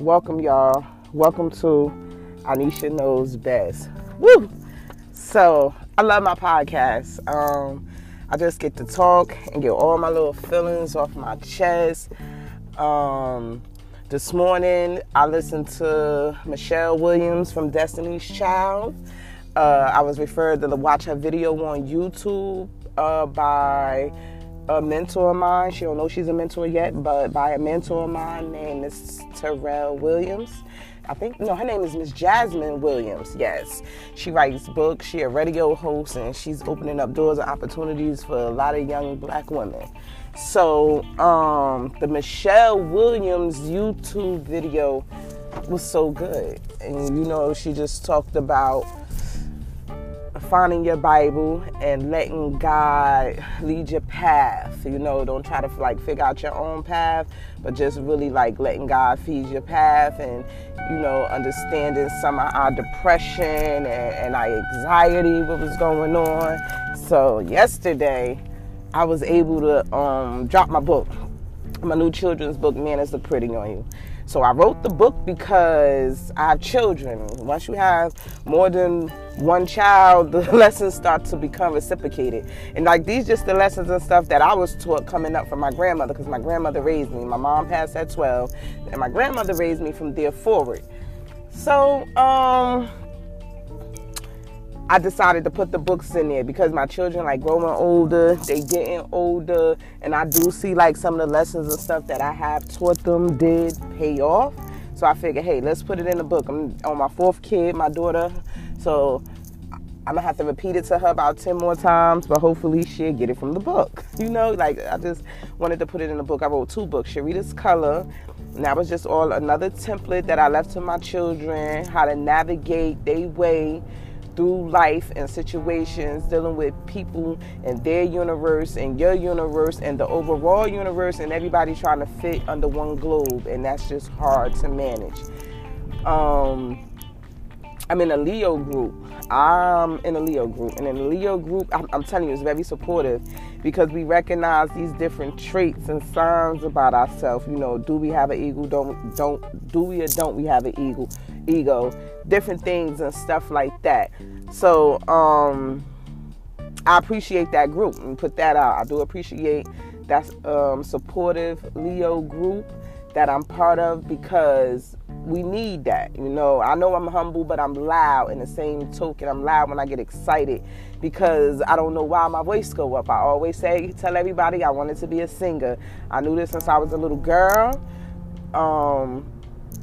Welcome, y'all. Welcome to Ineshia Knows Best. Woo! So, I love my podcast. Um, I just get to talk and get all my little feelings off my chest. Um, this morning, I listened to Michelle Williams from Destiny's Child. Uh, I was referred to watch her video on YouTube uh, by a mentor of mine. She don't know she's a mentor yet, but by a mentor of mine named Miss Terrell Williams. I think no, her name is Miss Jasmine Williams. Yes, she writes books. She a radio host, and she's opening up doors and opportunities for a lot of young Black women. So um, the Michelle Williams YouTube video was so good, and you know she just talked about finding your Bible and letting God lead your path. You know, don't try to like figure out your own path, but just really like letting God feed your path and, you know, understanding some of our depression and, and our anxiety, what was going on. So yesterday, I was able to um, drop my book, my new children's book, Manners Look Pretty on You. So I wrote the book because I have children. Once you have more than one child, the lessons start to become reciprocated. And like these just the lessons and stuff that I was taught coming up from my grandmother because my grandmother raised me. My mom passed at 12 and my grandmother raised me from there forward. So, um, I decided to put the books in there because my children like growing older, they getting older, and I do see like some of the lessons and stuff that I have taught them did pay off. So I figured, hey, let's put it in the book. I'm on my fourth kid, my daughter, so I'm gonna have to repeat it to her about 10 more times, but hopefully she'll get it from the book. You know, like I just wanted to put it in the book. I wrote two books, Sharita's Color, and that was just all another template that I left to my children, how to navigate their way through life and situations dealing with people and their universe and your universe and the overall universe and everybody trying to fit under one globe and that's just hard to manage. Um, i'm in a leo group. I'm in a leo group. And in a leo group I'm, I'm telling you it's very supportive because we recognize these different traits and signs about ourselves. You know do we have an ego don't don't do we or don't we have an ego ego different things and stuff like that. So um, I appreciate that group and put that out. I do appreciate that um, supportive Leo group that I'm part of because we need that. You know, I know I'm humble, but I'm loud in the same token. I'm loud when I get excited because I don't know why my voice go up. I always say, tell everybody I wanted to be a singer. I knew this since I was a little girl. Um,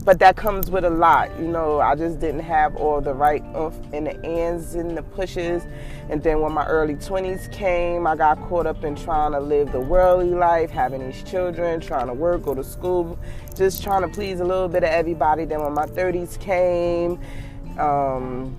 but that comes with a lot. You know, I just didn't have all the right oomph and the ands and the pushes. And then when my early 20s came, I got caught up in trying to live the worldly life, having these children, trying to work, go to school, just trying to please a little bit of everybody. Then when my 30s came, um,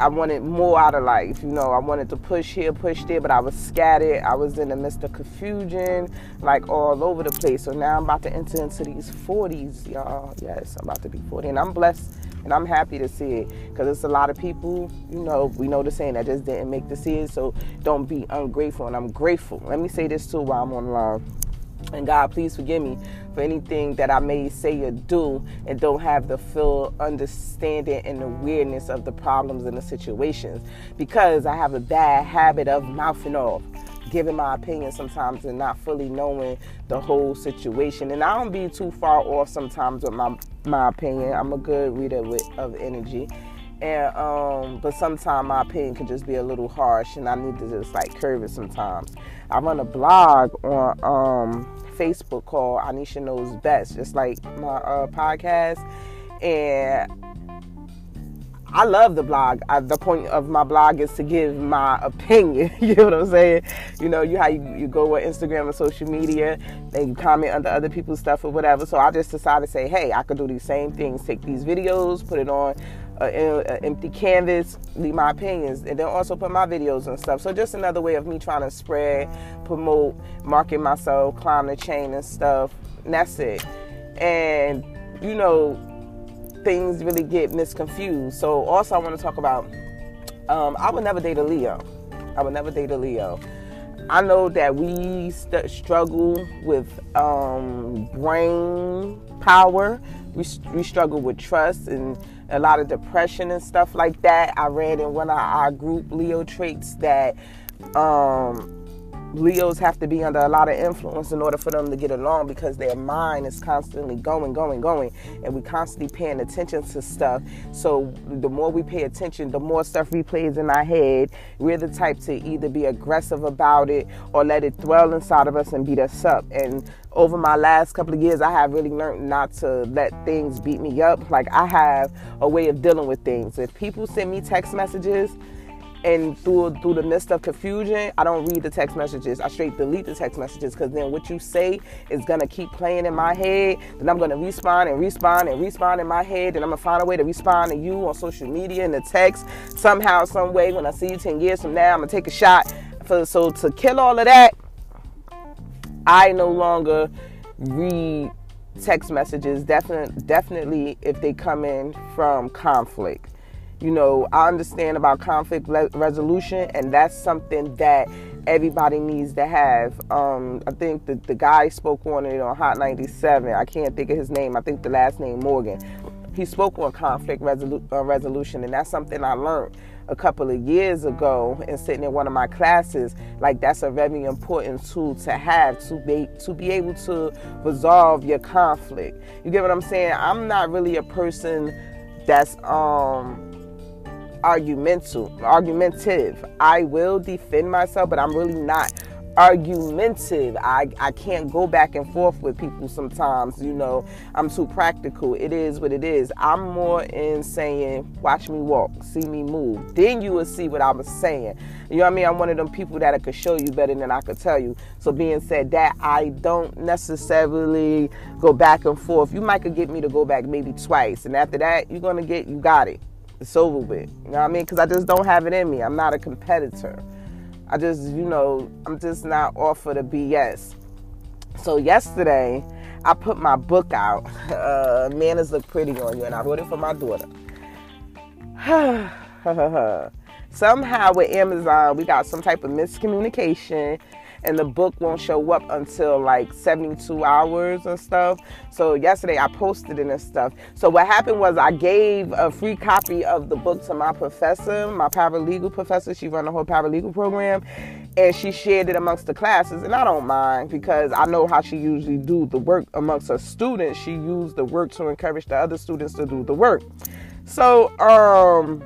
I wanted more out of life. You know, I wanted to push here, push there, but I was scattered. I was in the midst of confusion, like all over the place. So now I'm about to enter into these 40s, y'all. Yes, I'm about to be 40. And I'm blessed and I'm happy to see it because it's a lot of people, you know, we know the saying that just didn't make the see it. So don't be ungrateful. And I'm grateful. Let me say this too while I'm on live. And God, please forgive me for anything that I may say or do and don't have the full understanding and awareness of the problems and the situations because I have a bad habit of mouthing off, giving my opinion sometimes and not fully knowing the whole situation. And I don't be too far off sometimes with my, my opinion. I'm a good reader with, of energy and um, but sometimes my opinion can just be a little harsh, and I need to just like curve it sometimes. I run a blog on um, Facebook called Ineshia Knows Best, just like my uh, podcast, and I love the blog. I, the point of my blog is to give my opinion. you know what I'm saying? You know, you how you, you go on Instagram and social media and you comment under other people's stuff or whatever. So I just decided to say, hey, I could do these same things. Take these videos, put it on an empty canvas, leave my opinions, and then also put my videos and stuff. So just another way of me trying to spread, promote, market myself, climb the chain and stuff. And that's it. And you know, things really get misconfused. So also I want to talk about. Um, I would never date a Leo. I would never date a Leo. I know that we st- struggle with um, brain power. We, we struggle with trust and a lot of depression and stuff like that. I read in one of our group Leo traits that um, Leos have to be under a lot of influence in order for them to get along because their mind is constantly going, going, going, and we constantly paying attention to stuff. So the more we pay attention, the more stuff replays in our head. We're the type to either be aggressive about it or let it dwell inside of us and beat us up. And over my last couple of years, I have really learned not to let things beat me up. Like I have a way of dealing with things. If people send me text messages, and through through the midst of confusion, I don't read the text messages. I straight delete the text messages because then what you say is gonna keep playing in my head. Then I'm gonna respond and respond and respond in my head. And I'm gonna find a way to respond to you on social media and the text somehow, some way. When I see you ten years from now, I'm gonna take a shot. For so to kill all of that, I no longer read text messages. Definitely, definitely if they come in from conflict you know, I understand about conflict le- resolution, and that's something that everybody needs to have. Um, I think the, the guy spoke on it on Hot 97. I can't think of his name. I think the last name Morgan. He spoke on conflict resolu- uh, resolution, and that's something I learned a couple of years ago and sitting in one of my classes like that's a very important tool to have to be to be able to resolve your conflict you get what i'm saying i'm not really a person that's um argumental, argumentative. I will defend myself, but I'm really not argumentative. I, I can't go back and forth with people sometimes, you know. I'm too practical. It is what it is. I'm more in saying, watch me walk, see me move. Then you will see what I was saying. You know what I mean? I'm one of them people that I could show you better than I could tell you. So being said that, I don't necessarily go back and forth. You might could get me to go back maybe twice. And after that, you're to get, you got it. It's over with. You know what I mean? Because I just don't have it in me. I'm not a competitor. I just, you know, I'm just not off for the BS. So yesterday, I put my book out. Uh, Manners Look Pretty on You, and I wrote it for my daughter. Somehow with Amazon, we got some type of miscommunication and the book won't show up until like 72 hours and stuff. So yesterday I posted it and stuff. So what happened was I gave a free copy of the book to my professor, my paralegal professor. She run the whole paralegal program, and she shared it amongst the classes. And I don't mind because I know how she usually do the work amongst her students. She used the work to encourage the other students to do the work. So um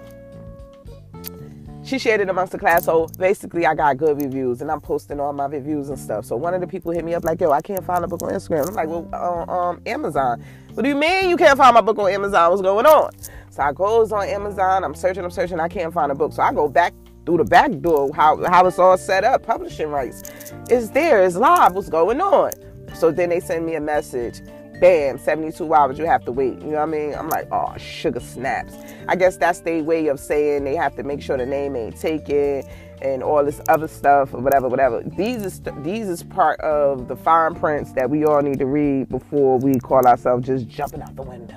she shared it amongst the class. So basically, I got good reviews, and I'm posting all my reviews and stuff. So one of the people hit me up like, "Yo, I can't find a book on Instagram." I'm like, "Well, uh, um, Amazon." What do you mean you can't find my book on Amazon? What's going on? So I goes on Amazon. I'm searching. I'm searching. I can't find a book. So I go back through the back door. How how it's all set up. Publishing rights. It's there. It's live. What's going on? So then they send me a message bam, 72 hours you have to wait. You know what I mean? I'm like, oh, sugar snaps. I guess that's their way of saying they have to make sure the name ain't taken and all this other stuff or whatever, whatever. These is these is part of the fine prints that we all need to read before we call ourselves just jumping out the window.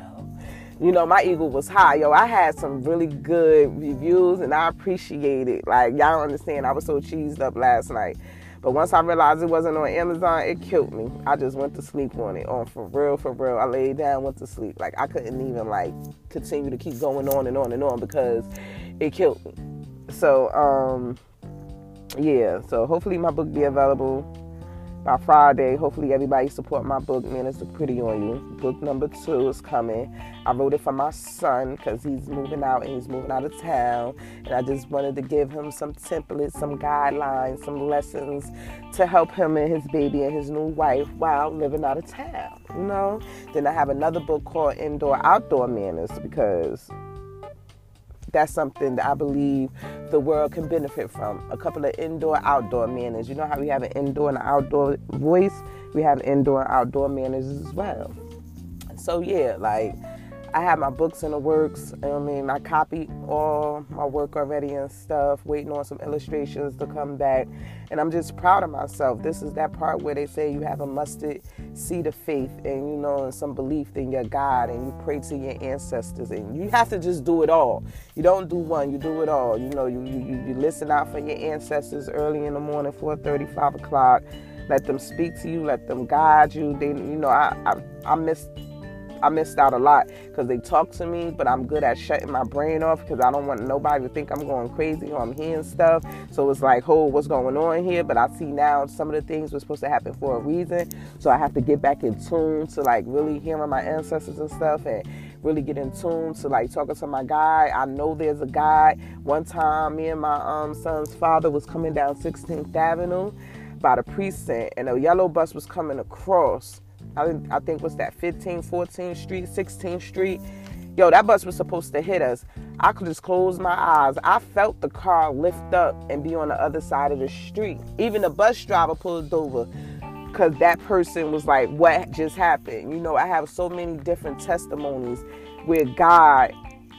You know, my ego was high. Yo, I had some really good reviews and I appreciate it. Like, y'all understand, I was so cheesed up last night. But once I realized it wasn't on Amazon, it killed me. I just went to sleep on it. On for real, for real. I laid down, went to sleep. Like I couldn't even like continue to keep going on and on and on because it killed me. So um yeah, so hopefully my book be available by Friday. Hopefully everybody support my book, Man, it's pretty on you. Book number two is coming. I wrote it for my son because he's moving out and he's moving out of town. And I just wanted to give him some templates, some guidelines, some lessons to help him and his baby and his new wife while living out of town. You know? Then I have another book called Indoor Outdoor Manners because that's something that I believe the world can benefit from. A couple of indoor outdoor manners. You know how we have an indoor and an outdoor voice? We have indoor and outdoor manners as well. So yeah, like I have my books in the works. I mean, I copied all my work already and stuff, waiting on some illustrations to come back. And I'm just proud of myself. This is that part where they say you have a mustard seed of faith and, you know, some belief in your God and you pray to your ancestors. And you have to just do it all. You don't do one, you do it all. You know, you, you, you listen out for your ancestors early in the morning, 4.30, 5 o'clock. Let them speak to you. Let them guide you. They, you know, I, I, I miss I missed out a lot because they talk to me, but I'm good at shutting my brain off because I don't want nobody to think I'm going crazy or I'm hearing stuff. So it's like, oh, what's going on here? But I see now some of the things were supposed to happen for a reason. So I have to get back in tune to like really hearing my ancestors and stuff and really get in tune to like talking to my guy. I know there's a guy. One time, me and my um, son's father was coming down 16th Avenue by the precinct, and a yellow bus was coming across I, I think was that 15, 14th Street, 16th Street. Yo, that bus was supposed to hit us. I could just close my eyes. I felt the car lift up and be on the other side of the street. Even the bus driver pulled over because that person was like, What just happened? You know, I have so many different testimonies where God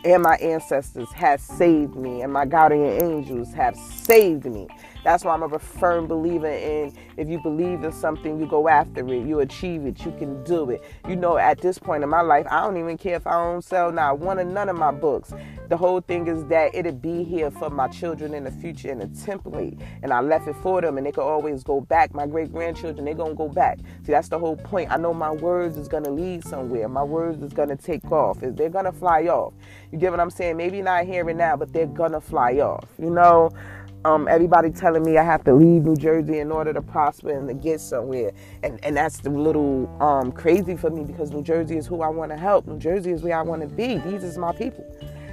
and my ancestors have saved me, and my guardian angels have saved me. That's why I'm a firm believer in if you believe in something, you go after it, you achieve it, you can do it. You know, at this point in my life, I don't even care if I don't sell now one of none of my books. The whole thing is that it'll be here for my children in the future in a template. And I left it for them and they could always go back. My great grandchildren, they're gonna go back. See, that's the whole point. I know my words is gonna lead somewhere. My words is gonna take off. They're gonna fly off. You get what I'm saying? Maybe not here and now, but they're gonna fly off. You know? Um, everybody telling me I have to leave New Jersey in order to prosper and to get somewhere. And, and that's a little um, crazy for me because New Jersey is who I want to help. New Jersey is where I want to be. These is my people.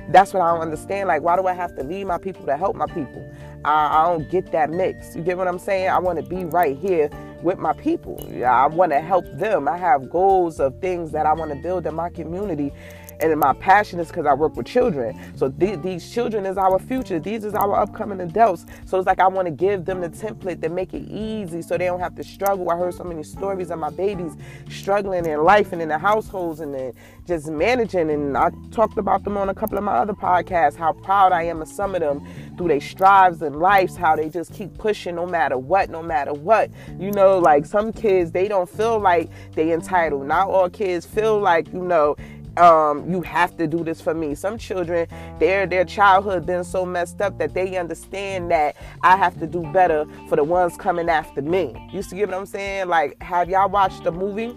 That's what I don't understand. Like, why do I have to leave my people to help my people? I, I don't get that mix. You get what I'm saying? I want to be right here with my people. I want to help them. I have goals of things that I want to build in my community and my passion is because I work with children. So th- these children is our future. These is our upcoming adults. So it's like I want to give them the template that make it easy so they don't have to struggle. I heard so many stories of my babies struggling in life and in the households and then just managing. And I talked about them on a couple of my other podcasts, how proud I am of some of them through their strives and lives, how they just keep pushing no matter what, no matter what. You know, like some kids, they don't feel like they entitled. Not all kids feel like, you know, um, you have to do this for me. Some children, their their childhood been so messed up that they understand that I have to do better for the ones coming after me. You see what I'm saying? Like, have y'all watched the movie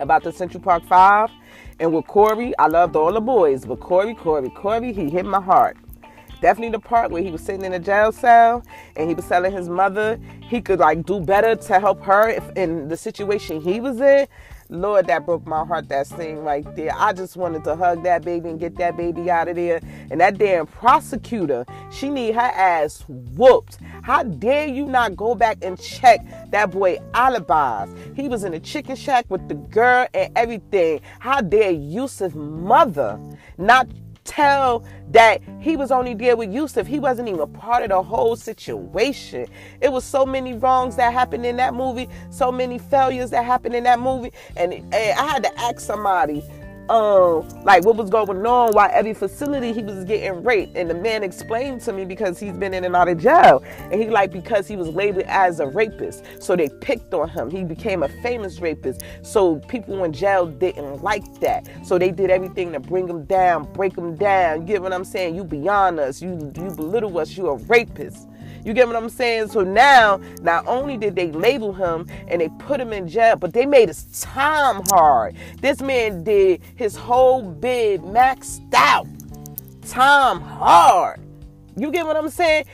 about the Central Park Five? And with Korey, I loved all the boys, but Korey, Korey, Korey, he hit my heart. Definitely the part where he was sitting in a jail cell and he was telling his mother he could like do better to help her if, in the situation he was in. Lord, that broke my heart, that scene right there. I just wanted to hug that baby and get that baby out of there. And that damn prosecutor, she need her ass whooped. How dare you not go back and check that boy alibis? He was in a chicken shack with the girl and everything. How dare Yusef mother not tell that he was only there with Yusef. He wasn't even part of the whole situation. It was so many wrongs that happened in that movie, so many failures that happened in that movie. And, and I had to ask somebody, um, like what was going on, why every facility he was getting raped. And the man explained to me because he's been in and out of jail. And he like because he was labeled as a rapist. So they picked on him. He became a famous rapist. So people in jail didn't like that. So they did everything to bring him down, break him down. You get what I'm saying? You beyond us. You you belittle us. You a rapist. You get what I'm saying? So now, not only did they label him and they put him in jail, but they made his time hard. This man did his whole bid maxed out. Time hard. You get what I'm saying?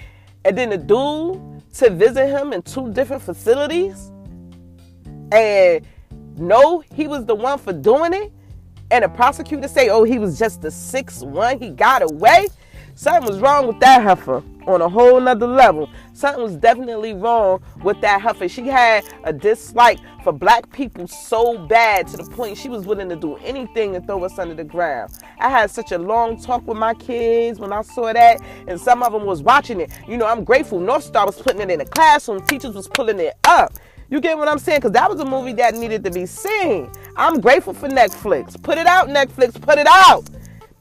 And then the dude to visit him in two different facilities and no, he was the one for doing it. And the prosecutor say, oh, he was just the sixth one. He got away. Something was wrong with that heifer. On a whole nother level. Something was definitely wrong with that heifer. She had a dislike for black people so bad to the point she was willing to do anything to throw us under the ground. I had such a long talk with my kids when I saw that, and some of them was watching it. You know, I'm grateful North Star was putting it in the classroom, teachers was pulling it up. You get what I'm saying? Because that was a movie that needed to be seen. I'm grateful for Netflix. Put it out, Netflix. Put it out.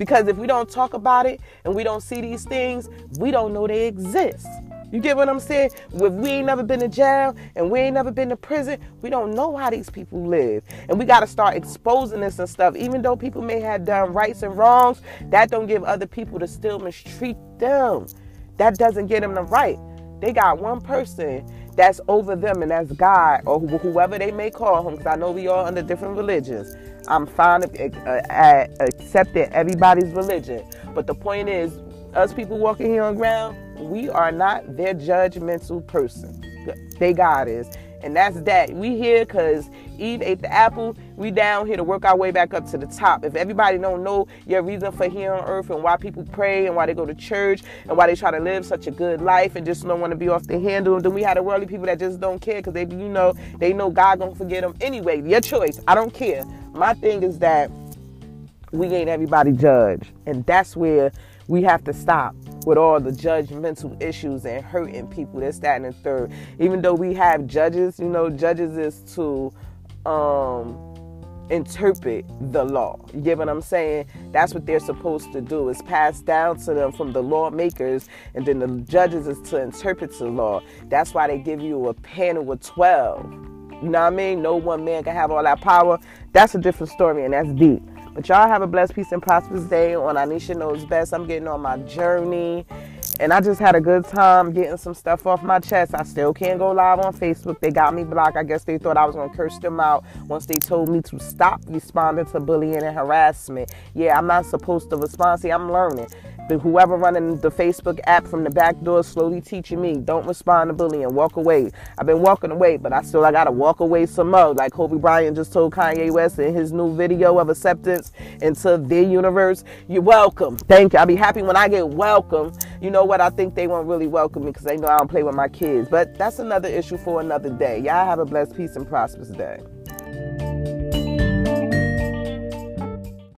Because if we don't talk about it and we don't see these things, we don't know they exist. You get what I'm saying? If we ain't never been to jail and we ain't never been to prison, we don't know how these people live. And we got to start exposing this and stuff. Even though people may have done rights and wrongs, that don't give other people to still mistreat them. That doesn't get them the right. They got one person that's over them, and that's God or whoever they may call him. Because I know we all under different religions. I'm fine uh, uh, accepting everybody's religion, but the point is, us people walking here on ground, we are not their judgmental person. They God is, and that's that. We here because Eve ate the apple. We down here to work our way back up to the top. If everybody don't know your reason for here on earth and why people pray and why they go to church and why they try to live such a good life and just don't want to be off the handle, then we have the worldly people that just don't care because they, you know, they know God gonna forget them anyway. Your choice. I don't care. My thing is that we ain't everybody judge, and that's where we have to stop with all the judgmental issues and hurting people. This, that, and the third. Even though we have judges, you know, judges is to um, interpret the law. You get what I'm saying? That's what they're supposed to do. Is pass down to them from the lawmakers, and then the judges is to interpret the law. That's why they give you a panel of twelve. You know what I mean? No one man can have all that power. That's a different story, and that's deep. But y'all have a blessed, peace, and prosperous day on Ineshia Knows Best. I'm getting on my journey. And I just had a good time getting some stuff off my chest. I still can't go live on Facebook. They got me blocked. I guess they thought I was going to curse them out once they told me to stop responding to bullying and harassment. Yeah, I'm not supposed to respond. See, I'm learning whoever running the Facebook app from the back door slowly teaching me don't respond to bullying, walk away. I've been walking away, but I still I gotta walk away some more. Like Kobe Bryant just told Kanye West in his new video of acceptance into their universe. You're welcome. Thank you. I'll be happy when I get welcome. You know what? I think they won't really welcome me because they know I don't play with my kids. But that's another issue for another day. Y'all have a blessed, peace, and prosperous day.